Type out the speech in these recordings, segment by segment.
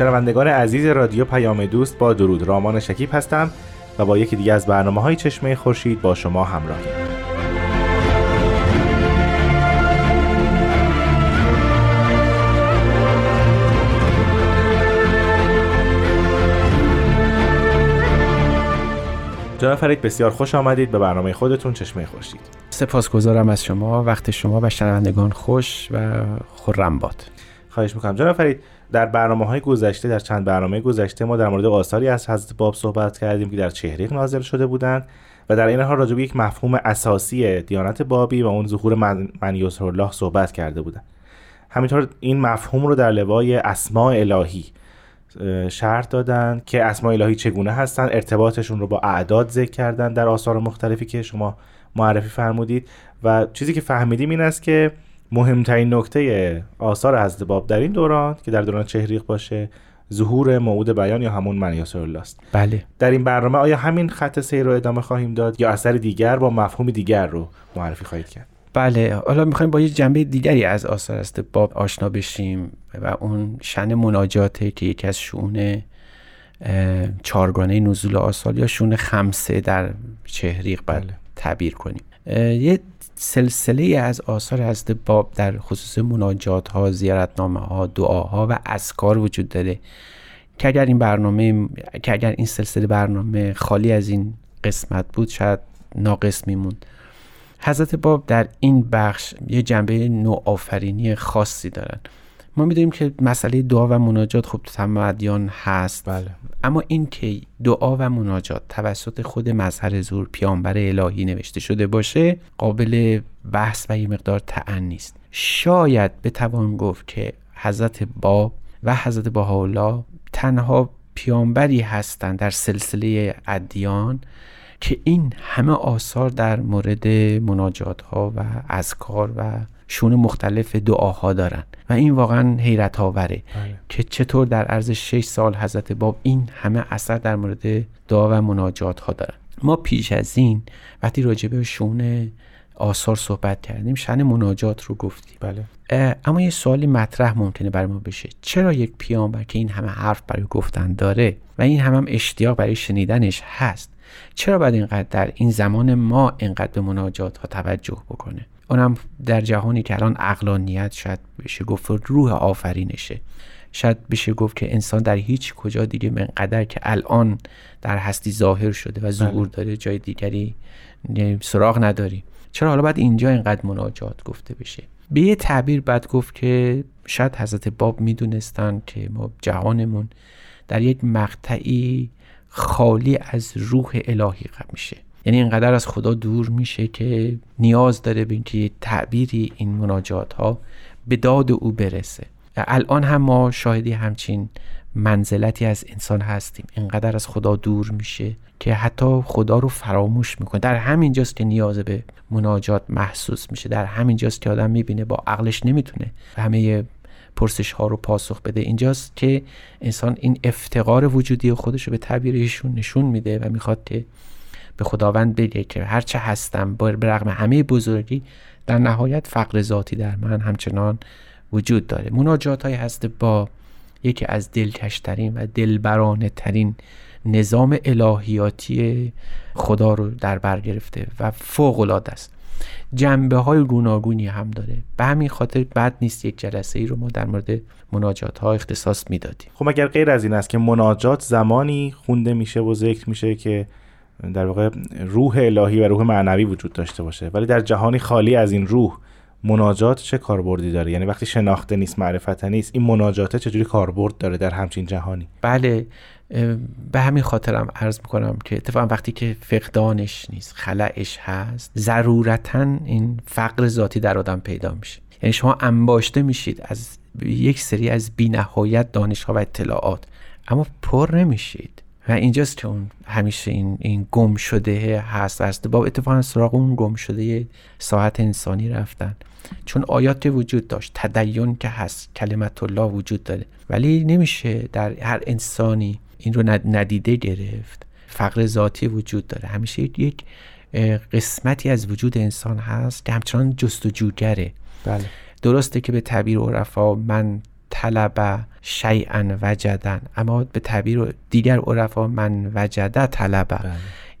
شنوندگان عزیز رادیو پیام دوست با درود رامان شکیب هستم و با یکی دیگه از برنامه های چشمه خورشید با شما همراهیم جناب فرید بسیار خوش آمدید. به برنامه خودتون چشمه خورشید. سپاسگزارم از شما وقت شما و شنوندگان خوش و خرم باد. خواهش می‌کنم. جناب فرید در برنامه های گذشته در چند برنامه گذشته ما در مورد آثاری از حضرت باب صحبت کردیم که در چهره نازل شده بودند و در این حال راجع به یک مفهوم اساسی دیانت بابی و اون ظهور من, من الله صحبت کرده بودند. همینطور این مفهوم رو در لوای اسماء الهی شرط دادن که اسماء الهی چگونه هستن ارتباطشون رو با اعداد ذکر کردن در آثار مختلفی که شما معرفی فرمودید. و چیزی که فهمیدیم این است که مهمترین نکته آثار حضرت باب در این دوران که در دوران چهریق باشه ظهور موعود بیان یا همون من الله است بله. در این برنامه آیا همین خط سیر رو ادامه خواهیم داد یا اثر دیگر با مفهوم دیگر رو معرفی خواهید کرد؟ بله. حالا می‌خوایم با یه جنبه دیگری از آثار است باب آشنا بشیم و اون شن مناجاته که یکی از شون چارگانه نزول آثار یا شون خمسه در چهریق بله. تعبیر کنیم. یه سلسله از آثار حضرت باب در خصوص مناجات ها زیارتنامه ها دعاها و اسکار وجود داره که اگر این برنامه که اگر این سلسله برنامه خالی از این قسمت بود شاید ناقص میموند. حضرت باب در این بخش یه جنبه نوآفرینی خاصی دارن. ما می‌دونیم که مسئله دعا و مناجات خب تمام ادیان هست بله. اما این که دعا و مناجات توسط خود مظهر زور پیامبر الهی نوشته شده باشه قابل بحث و یه مقدار تعن نیست شاید بتوان گفت که حضرت باب و حضرت بهاءالله تنها پیامبری هستند در سلسله ادیان که این همه آثار در مورد مناجات ها و اذکار و شون مختلف دعاها دارن. و این واقعا حیرت آوره بله. که چطور در عرض 6 سال حضرت باب این همه اثر در مورد دعا و مناجات ها دارن. ما پیش از این وقتی راجبه شون آثار صحبت کردیم شن مناجات رو گفتیم. بله. اما یه سوالی مطرح ممکنه برای ما بشه. چرا یک پیامبر که این همه حرف برای گفتن داره و این همه هم اشتیاق برای شنیدنش هست چرا باید اینقدر در این زمان ما اینقدر به مناجات ها توجه بکنه؟ اونم در جهانی که الان اقلانیت شاید بشه گفت روح آفرینشه. شاید بشه گفت که انسان در هیچ کجا دیگه منقدر که الان در هستی ظاهر شده و ظهور بله. داره جای دیگری سراغ نداری. چرا حالا باید اینجا اینقدر مناجات گفته بشه؟ به یه تعبیر بعد گفت که شاید حضرت باب می‌دونستن که ما جهانمون در یک مقطعی خالی از روح الهی میشه. یعنی اینقدر از خدا دور میشه که نیاز داره به اینکه تعبیری این مناجات ها به داد او برسه. الان هم ما شاهدی همچین منزلتی از انسان هستیم. اینقدر از خدا دور میشه که حتی خدا رو فراموش می‌کنه. در همین جاست که نیاز به مناجات محسوس میشه. در همین جاست که آدم می‌بینه با عقلش نمی‌تونه همه پرسش ها رو پاسخ بده. اینجاست که انسان این افتقار وجودی خودش رو به تعبیرشون نشون میده و می‌خواد که به خداوند بگه که هرچه هستم به رغم همه بزرگی در نهایت فقر ذاتی در من همچنان وجود داره. مناجات های هست با یکی از دلکشترین و دلبرانه ترین نظام الهیاتی خدا رو در بر گرفته و فوق العاده است. جنبه های گوناگونی هم داره. به همین خاطر بد نیست یک جلسه ای رو ما در مورد مناجات ها اختصاص می‌دادیم. خب اگر غیر از این است که مناجات زمانی خونده میشه و ذکر میشه که در واقع روح الهی و روح معنوی وجود داشته باشه. ولی در جهانی خالی از این روح مناجات چه کاربردی داره؟ یعنی وقتی شناخته نیست معرفت نیست این مناجاته چجوری کاربرد داره در همچین جهانی؟ بله به همین خاطرم عرض می‌کنم که اتفاقا وقتی که فقدانش نیست خلعش هست ضرورتا این فقر ذاتی در آدم پیدا میشه. یعنی شما انباشته میشید از یک سری از بینهایت دانش ها و اطلاعات اما پر نمیشید. و اینجاست که اون همیشه این, این گم شده هست. از با اتفاقا سراغ اون گم شده ساعت انسانی رفتن. چون آیات وجود داشت تدین که هست کلمت الله وجود داره. ولی نمیشه در هر انسانی این رو ندیده گرفت. فقر ذاتی وجود داره. همیشه یک قسمتی از وجود انسان هست که همچنان جستجوگره. بله. درسته که به تعبیر عرفا من طلب شیئا وجدن اما به تعبیر دیگر عرفا من وجده طلبه بله.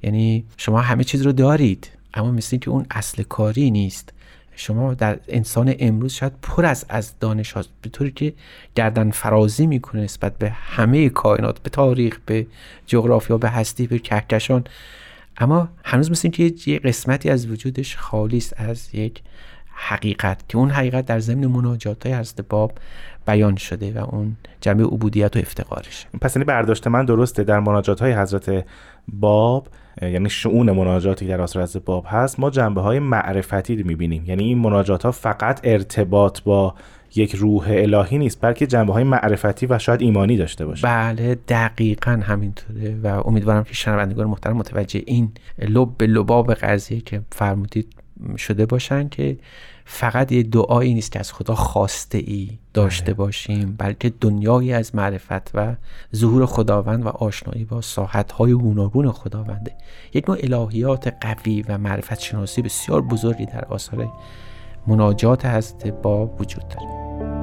یعنی شما همه چیز رو دارید اما مثل که اون اصل کاری نیست. شما در انسان امروز شاید پر از از دانش هاست به طوری که گردن فرازی می‌کنه نسبت به همه کائنات به تاریخ به جغرافیا به هستی به کهکشان. اما هنوز مثل که یه قسمتی از وجودش خالی است از یک حقیقت که اون حقیقت در ضمن مناجات های حضرت باب بیان شده و اون جمع عبودیت و افتقارش پس این برداشت من درسته در مناجات های حضرت باب یعنی شعون مناجاتی در آثار حضرت باب هست ما جنبه های معرفتی رو می‌بینیم. یعنی این مناجات ها فقط ارتباط با یک روح الهی نیست بلکه جنبه های معرفتی و شاید ایمانی داشته باشه. بله دقیقا همینطوره و امیدوارم که شنوندگان محترم متوجه این لب لباب قضیه که فرمودید شده باشن که فقط یه دعایی نیست که از خدا خواسته ای داشته بله. باشیم بلکه دنیایی از معرفت و ظهور خداوند و آشنایی با های گوناگون خداونده یک نوع الهیات قوی و معرفت شناسی بسیار بزرگی در آثار مناجات هست با وجود داره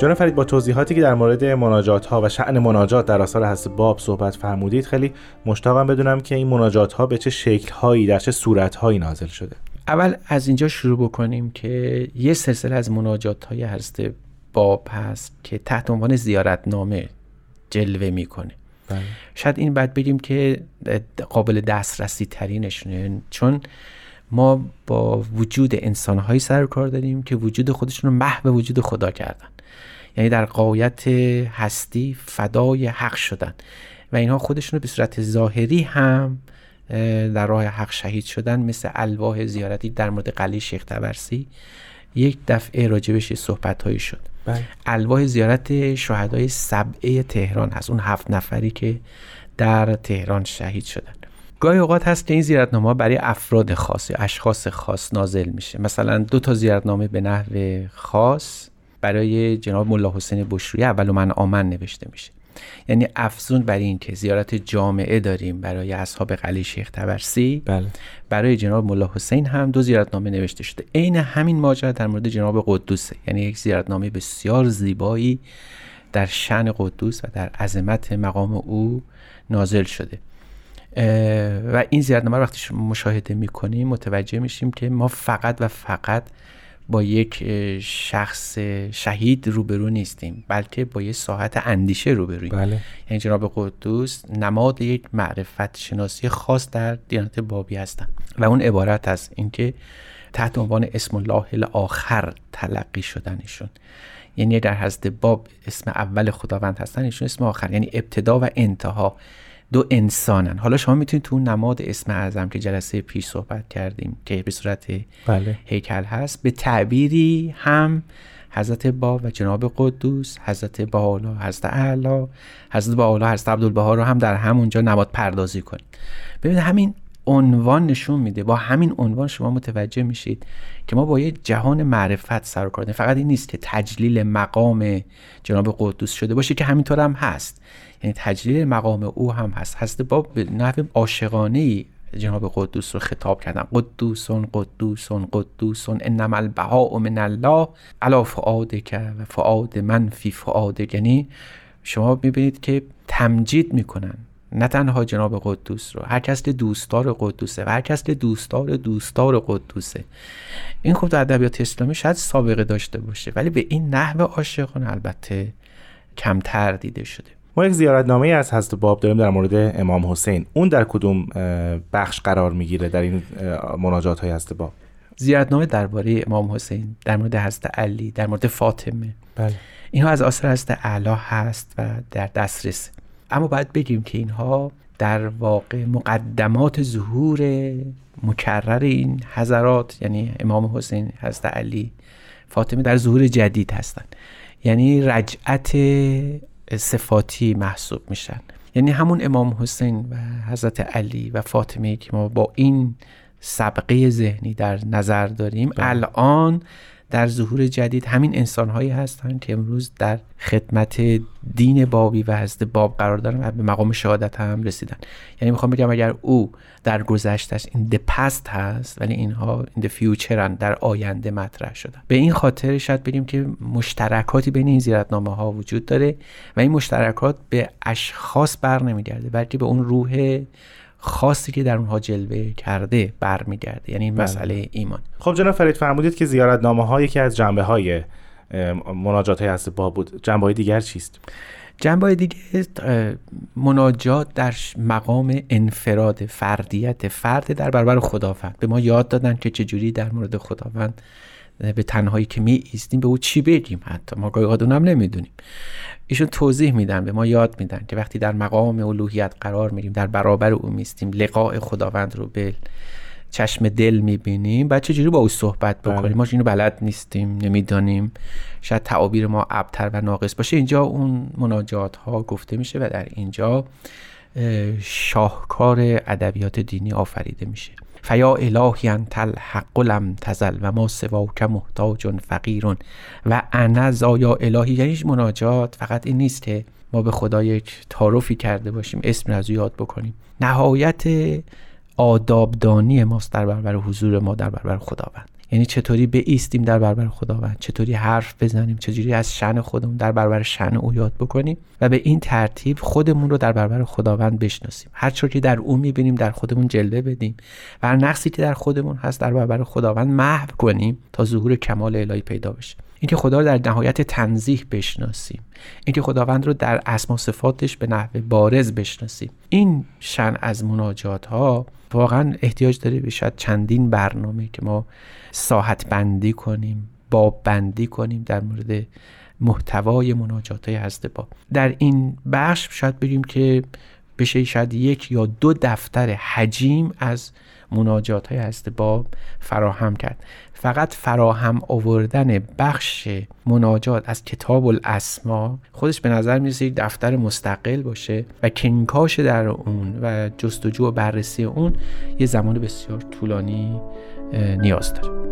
جناب فرید با توضیحاتی که در مورد مناجات ها و شعن مناجات در آثار حضرت باب صحبت فرمودید خیلی مشتاقم بدونم که این مناجات ها به چه شکل هایی در چه صورت هایی نازل شده. اول از اینجا شروع بکنیم که یه سلسله از مناجات های حضرت باب هست که تحت عنوان زیارتنامه جلوه می‌کنه. بله. شاید این بعد بگیم که قابل دسترسی ترینشونه چون ما با وجود انسانهایی سر کار داریم که وجود خودشون رو محو وجود خدا کردن. یعنی در قایت هستی فدای حق شدن. و اینها خودشون رو به صورت ظاهری هم در راه حق شهید شدن مثل الواح زیارتی در مورد قلی شیخ تبرسی یک دفعه راجبش صحبت هایی شد. بله. الواح زیارت شهدای سبعه تهران هست. اون هفت نفری که در تهران شهید شدن. گاهی اوقات هست که این زیارتنامه برای افراد خاص یا اشخاص خاص نازل میشه. مثلا دو تا زیارتنامه به نحو خاص برای جناب ملا حسین بشروی اول من آمن نوشته میشه. یعنی افزون برای این که زیارت جامعه داریم برای اصحاب قلی شیخ تبرسی. بله. برای جناب ملا حسین هم دو زیارتنامه نوشته شده. عین همین ماجرا در مورد جناب قدوسه. یعنی یک زیارتنامه بسیار زیبایی در شن قدوس و در عظمت مقام او نازل شده. و این زیارتنامه رو وقتی مشاهده می‌کنیم متوجه میشیم که ما فقط و فقط با یک شخص شهید روبرو نیستیم بلکه با یک ساحت اندیشه روبرویم. بله. یعنی جناب قدوس نماد یک معرفت شناسی خاص در دیانت بابی هستن. و اون عبارت است اینکه تحت عنوان اسم الله الاخر تلقی شدنشون. یعنی در حضرت باب اسم اول خداوند هستن ایشون اسم آخر. یعنی ابتدا و انتها. دو انسانن. حالا شما می‌تونید تو نماد اسم اعظم که جلسه پیش صحبت کردیم که به صورت بله. هیکل هست به تعبیری هم حضرت با و جناب قدوس حضرت بالا حضرت اعلا حضرت بالا حضرت عبدالبها رو هم در همونجا نماد پردازی کنید. ببینید همین عنوان نشون میده. با همین عنوان شما متوجه میشید که ما با یه جهان معرفت سر و کار فقط این نیست که تجلیل مقام جناب قدوس شده باشه که همینطور هم هست. یعنی تجلیل مقام او هم هست. هست با به نحو عاشقانه جناب قدوس رو خطاب کردن. قدوسون قدوسون قدوسون انما البهاء من الله علا که و فعاد من فی فعاد یعنی شما می‌بینید که تمجید می‌کنن. نه تنها جناب قدوس رو هر کس که دوستدار قدوسه و هر کس که دوستدار دوستدار قدوسه. این خب در ادبیات اسلامی شاید سابقه داشته باشه ولی به این نحو عاشقانه البته کمتر دیده شده. ما یک زیارتنامه از حضرت باب داریم در مورد امام حسین. اون در کدوم بخش قرار می‌گیره در این مناجات های حضرت باب؟ زیارتنامه درباره امام حسین در مورد حضرت علی در مورد فاطمه. بله. اینها از آثار حضرت اعلی هست و در دسترس. اما باید بگیم که اینها در واقع مقدمات ظهور مکرر این حضرات یعنی امام حسین حضرت علی فاطمه در ظهور جدید هستند. یعنی رجعت صفاتی محسوب میشن یعنی همون امام حسین و حضرت علی و فاطمه که ما با این سبقه ذهنی در نظر داریم بله. الان در ظهور جدید همین انسانهایی هستند که امروز در خدمت دین بابی و حضرت باب قرار دارن و به مقام شهادت هم رسیدن. یعنی می‌خوام بگم اگر او در گذشتش این the past هست ولی اینها the future هن در آینده مطرح شدن. به این خاطر شاید بگیم که مشترکاتی بین این زیارتنامه ها وجود داره و این مشترکات به اشخاص بر نمیگرده بلکه به اون روح خاصی که در اونها جلوه کرده برمیگرده یعنی این بله. مسئله ایمان. خب جناب فرید فرمودید که زیارتنامه ها یکی از جنبه های مناجات های حضرت باب بود. جنبه های دیگر چیست؟ جنبه دیگه مناجات در مقام انفراد فردیت فرد در برابر خداوند. به ما یاد دادن که چجوری در مورد خداوند به تنهایی که می ایستیم به او چی بگیم حتی؟ ما گاهی اونم نمی‌دونیم. ایشون توضیح میدن به ما یاد میدن که وقتی در مقام الوهیت قرار میریم در برابر او میستیم لقاء خداوند رو به چشم دل می‌بینیم بعد چجوری با او صحبت بله. بکنیم؟ ما اینو بلد نیستیم نمی‌دانیم. شاید تعابیر ما ابتر و ناقص باشه. اینجا اون مناجات ها گفته میشه و در اینجا اه، شاهکار ادبیات دینی آفریده میشه. فیا الهی انت الحق لم تزل و ما سواک محتاج فقیر. و انا زایا الهی یعنی مناجات فقط این نیست که ما به خدا یک تعارفی کرده باشیم اسم از یاد بکنیم. نهایت آدابدانی ماست در برابر حضور ما در برابر خداوند. یعنی چطوری ایستیم در برابر خداوند چطوری حرف بزنیم چطوری از شن خودمون در برابر شن او یاد بکنیم و به این ترتیب خودمون رو در برابر خداوند بشناسیم. هر چون که در او می‌بینیم در خودمون جلوه بدیم و هر نقصی که در خودمون هست در برابر خداوند محو کنیم تا ظهور کمال الهی پیدا بشه. اینکه خدا رو در نهایت تنزیح بشناسیم. اینکه خداوند رو در اسما صفاتش به نحو بارز بشناسیم. این شن از مناجات ها واقعا احتیاج داره به شاید چندین برنامه که ما ساحت بندی کنیم باب بندی کنیم در مورد محتوای مناجات های حضرت باب در این بخش شاید بگیم که بشه شاید یک یا دو دفتر حجیم از مناجات های حضرت باب فراهم کرد. فقط فراهم آوردن بخش مناجات از کتاب الاسما خودش به نظر می‌رسه یک دفتر مستقل باشه و کنکاش در اون و جستجو و بررسی اون یه زمان بسیار طولانی نیاز داره.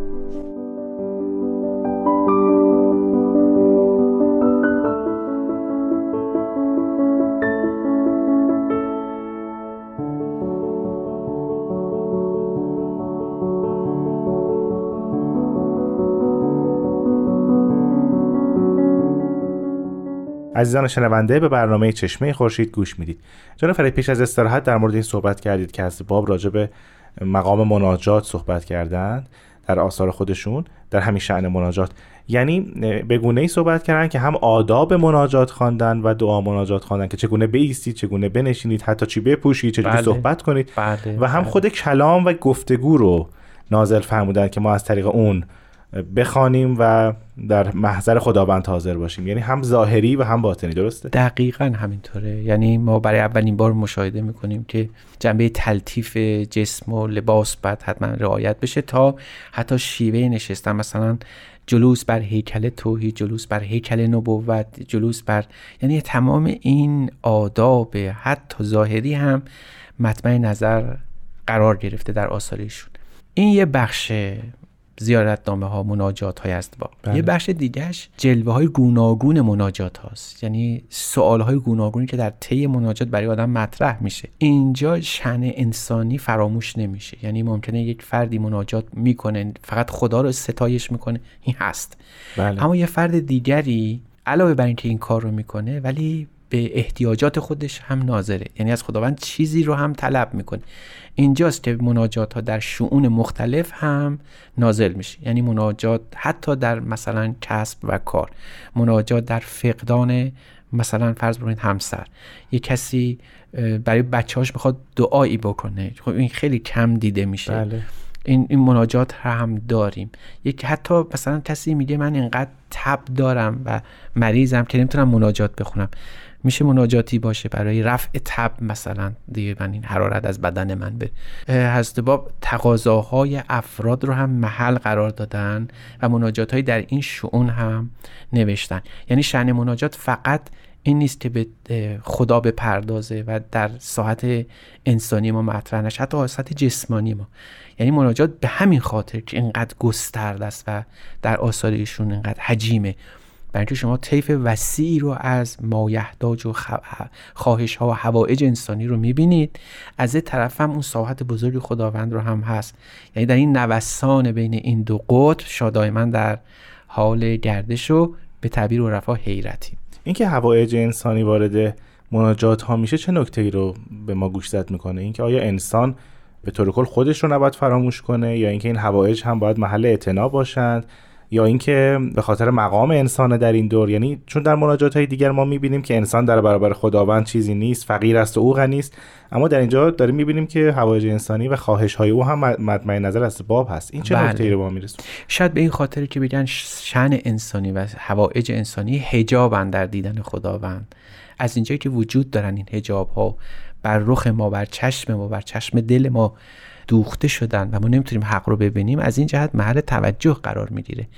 عزیزان شنونده به برنامه چشمه خورشید گوش می‌دید جناب فرید پیش از استراحت در مورد این صحبت کردید که از باب راجع به مقام مناجات صحبت کردند در آثار خودشون در همین شعن مناجات یعنی به گونه ای صحبت کردن که هم آداب مناجات خواندن و دعا مناجات خواندن که چگونه بیستید چگونه بنشینید حتی چی بپوشید چجوری بله. صحبت کنید بله و هم بله. خود کلام و گفتگو رو نازل فرمودن که ما از طریق اون بخوانیم و در محضر خداوند حاضر باشیم. یعنی هم ظاهری و هم باطنی درسته؟ دقیقا همینطوره. یعنی ما برای اولین بار مشاهده می‌کنیم که جنبه تلطیف جسم و لباس باید حتما رعایت بشه تا حتی شیوه نشستن. مثلا جلوس بر هیکل توحید جلوس بر هیکل نبوت جلوس بر یعنی تمام این آداب حتی ظاهری هم مطمع نظر قرار گرفته در آثارشون. این یه بخش زیارتنامه ها مناجات های است با. بله. یه بخش دیگهش جلوه های گوناگون مناجات هاست. یعنی سوال های گوناگونی که در طی مناجات برای آدم مطرح میشه. اینجا شن انسانی فراموش نمیشه. یعنی ممکنه یک فردی مناجات می‌کنه فقط خدا رو ستایش می‌کنه. این هست. بله. اما یه فرد دیگری علاوه بر اینکه این کار رو می‌کنه ولی به احتیاجات خودش هم ناظره. یعنی از خداوند چیزی رو هم طلب می‌کنه. اینجاست که مناجات ها در شعون مختلف هم نازل میشه. یعنی مناجات حتی در مثلا کسب و کار مناجات در فقدان مثلا فرض بکنید همسر. یه کسی برای بچه‌هاش می‌خواد دعایی بکنه. خب این خیلی کم دیده میشه. بله. این, این مناجات هم داریم. یک حتی مثلا کسی میگه من اینقدر تب دارم و مریضم که نمی‌تونم مناجات بخونم. میشه مناجاتی باشه برای رفع تب مثلا. دیگه من این حرارت از بدن من به حضرت باب تقاضاهای افراد رو هم محل قرار دادن و مناجات های در این شعون هم نوشتن. یعنی شعن مناجات فقط این نیست که به خدا بپردازه و در ساعت انسانی ما مطرح نشه حتی ساعت جسمانی ما. یعنی مناجات به همین خاطر که اینقدر گسترده است و در آثار ایشون اینقدر حجیمه. برای اینکه شما طیف وسیعی رو از مایحتاج و خواهش ها و هوایج انسانی رو می‌بینید. از این طرف هم اون ساحت بزرگ خداوند رو هم هست. یعنی در این نوسان بین این دو قطب شادایما در حال گردش و به تعبیر و رفا حیرتی. اینکه هوایج انسانی وارد مناجات ها میشه چه نکته ای رو به ما گوشزد می‌کنه؟ اینکه آیا انسان به طور کل خودش رو نباید فراموش کنه یا اینکه این هوایج هم باید محل اعتنا باشند؟ یا اینکه به خاطر مقام انسان در این دور یعنی چون در مناجات های دیگر ما می‌بینیم که انسان در برابر خداوند چیزی نیست فقیر است و او غنی است اما در اینجا داریم می‌بینیم که هوایج انسانی و خواهش های او هم مطمئن نظر از باب هست. این چه بله. نکته رو ما میرسون شاید به این خاطر که بگن شن انسانی و هوایج انسانی حجابن در دیدن خداوند. از اینجایی که وجود دارن این حجاب ها بر رخ ما بر چشم ما بر چشم دل ما دوخته شدن و ما نمی‌تونیم حق رو ببینیم از این جهت محل توجه قرار می‌گیره.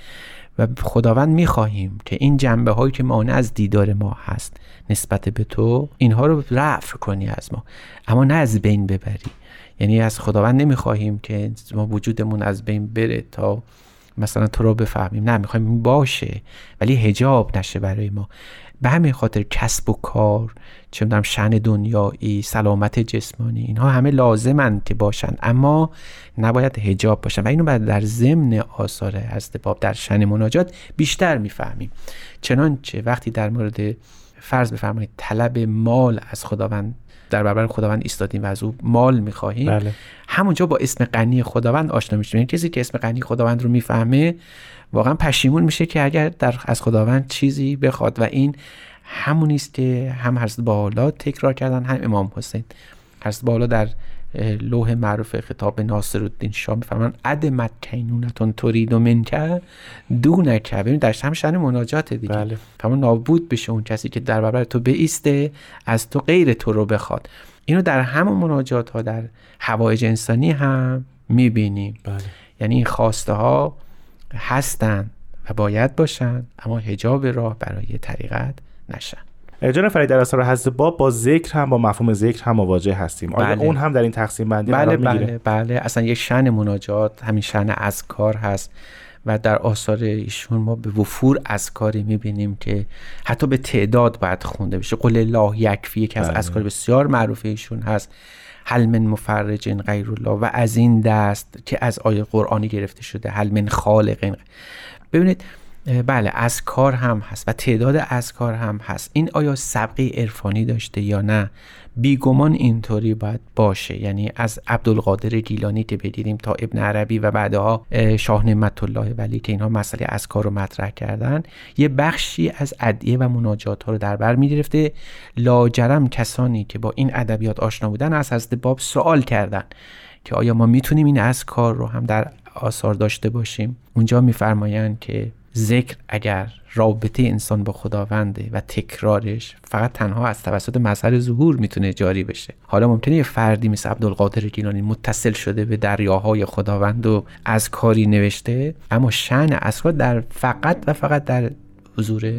و خداوند می‌خواهیم که این جنبه هایی که مانع از دیدار ما هست نسبت به تو اینها رو رفع کنی از ما. اما نه از بین ببری. یعنی از خداوند نمی‌خواهیم که ما وجودمون از بین بره تا مثلا تو رو بفهمیم. نه می‌خوایم باشه ولی هجاب نشه برای ما. به همین خاطر کسب و کار چه می‌دونم شن دنیایی سلامت جسمانی اینها همه لازمند که باشن. اما نباید هجاب باشن و اینو بعد در ضمن آثار هست باب در شن مناجات بیشتر می‌فهمیم. چنانچه وقتی در مورد فرض بفرمایید طلب مال از خداوند در برابر خداوند ایستادیم و از او مال می‌خواهیم. بله. همونجا با اسم غنی خداوند آشنا میشیم. یعنی کسی که اسم غنی خداوند رو می‌فهمه واقعا پشیمون میشه که اگر در از خداوند چیزی بخواد و این همونی است که هم حضرت بالا تکرار کردن هم امام حسین. حضرت بالا در لوح معروف خطاب ناصر الدین شاه میفرمان عدمت کینونتون تورید و منکه دونکه ببین در هم شن مناجات دیگه. بله. فرمان نابود بشه اون کسی که در برابر تو بیسته از تو غیر تو رو بخواد. اینو در همون مناجات ها در هوایج انسانی هم می‌بینیم. بله. یعنی این خواسته ها هستن و باید باشن اما هجاب راه برای طریقت نشن. جان فرید در اثر حضرت باب با ذکر هم با مفهوم ذکر هم مواجه هستیم. آیا بله. اون هم در این تقسیم بندی بله بله بله. اصلا یه شن مناجات همین شن اذکار هست و در آثار ایشون ما به وفور اذکاری می‌بینیم که حتی به تعداد باید خونده بشه قل الله یکفی یکی از بله. اذکار بسیار معروف ایشون هست. حل من مفرج غیر الله و از این دست که از آیه قرآنی گرفته شده حل من خالق ببینید بله از کار هم هست و تعداد از کار هم هست. این آیا سبقی عرفانی داشته یا نه؟ بیگمان اینطوری باید باشه. یعنی از عبدالقادر گیلانی که بدیدیم تا ابن عربی و بعدها شاه نعمت الله ولی که اینها مسئله از کار رو مطرح کردن. یه بخشی از ادعیه و مناجات ها رو در بر می‌گرفته. لاجرم کسانی که با این ادبیات آشنا بودن از حضرت باب سوال کردن که آیا ما می‌تونیم این از کار رو هم در آثار داشته باشیم؟ اونجا میفرمایند که ذکر اگر رابطه انسان با خداونده و تکرارش فقط تنها از توسط مظهر ظهور می‌تونه جاری بشه. حالا ممکنه یه فردی مثل عبدالقادر گیلانی متصل شده به دریاهای خداوند و از کاری نوشته اما شن اسکار در فقط و فقط در حضور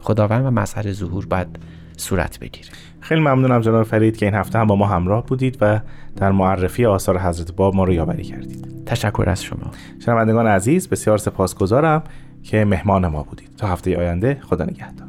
خداوند و مظهر ظهور باید صورت بگیره. خیلی ممنونم جناب فرید که این هفته هم با ما همراه بودید و در معرفی آثار حضرت باب ما رو یاوری کردید. تشکر از شما. شنوندگان عزیز بسیار سپاسگزارم. که مهمان ما بودید. تا هفته آینده خدا نگهدار.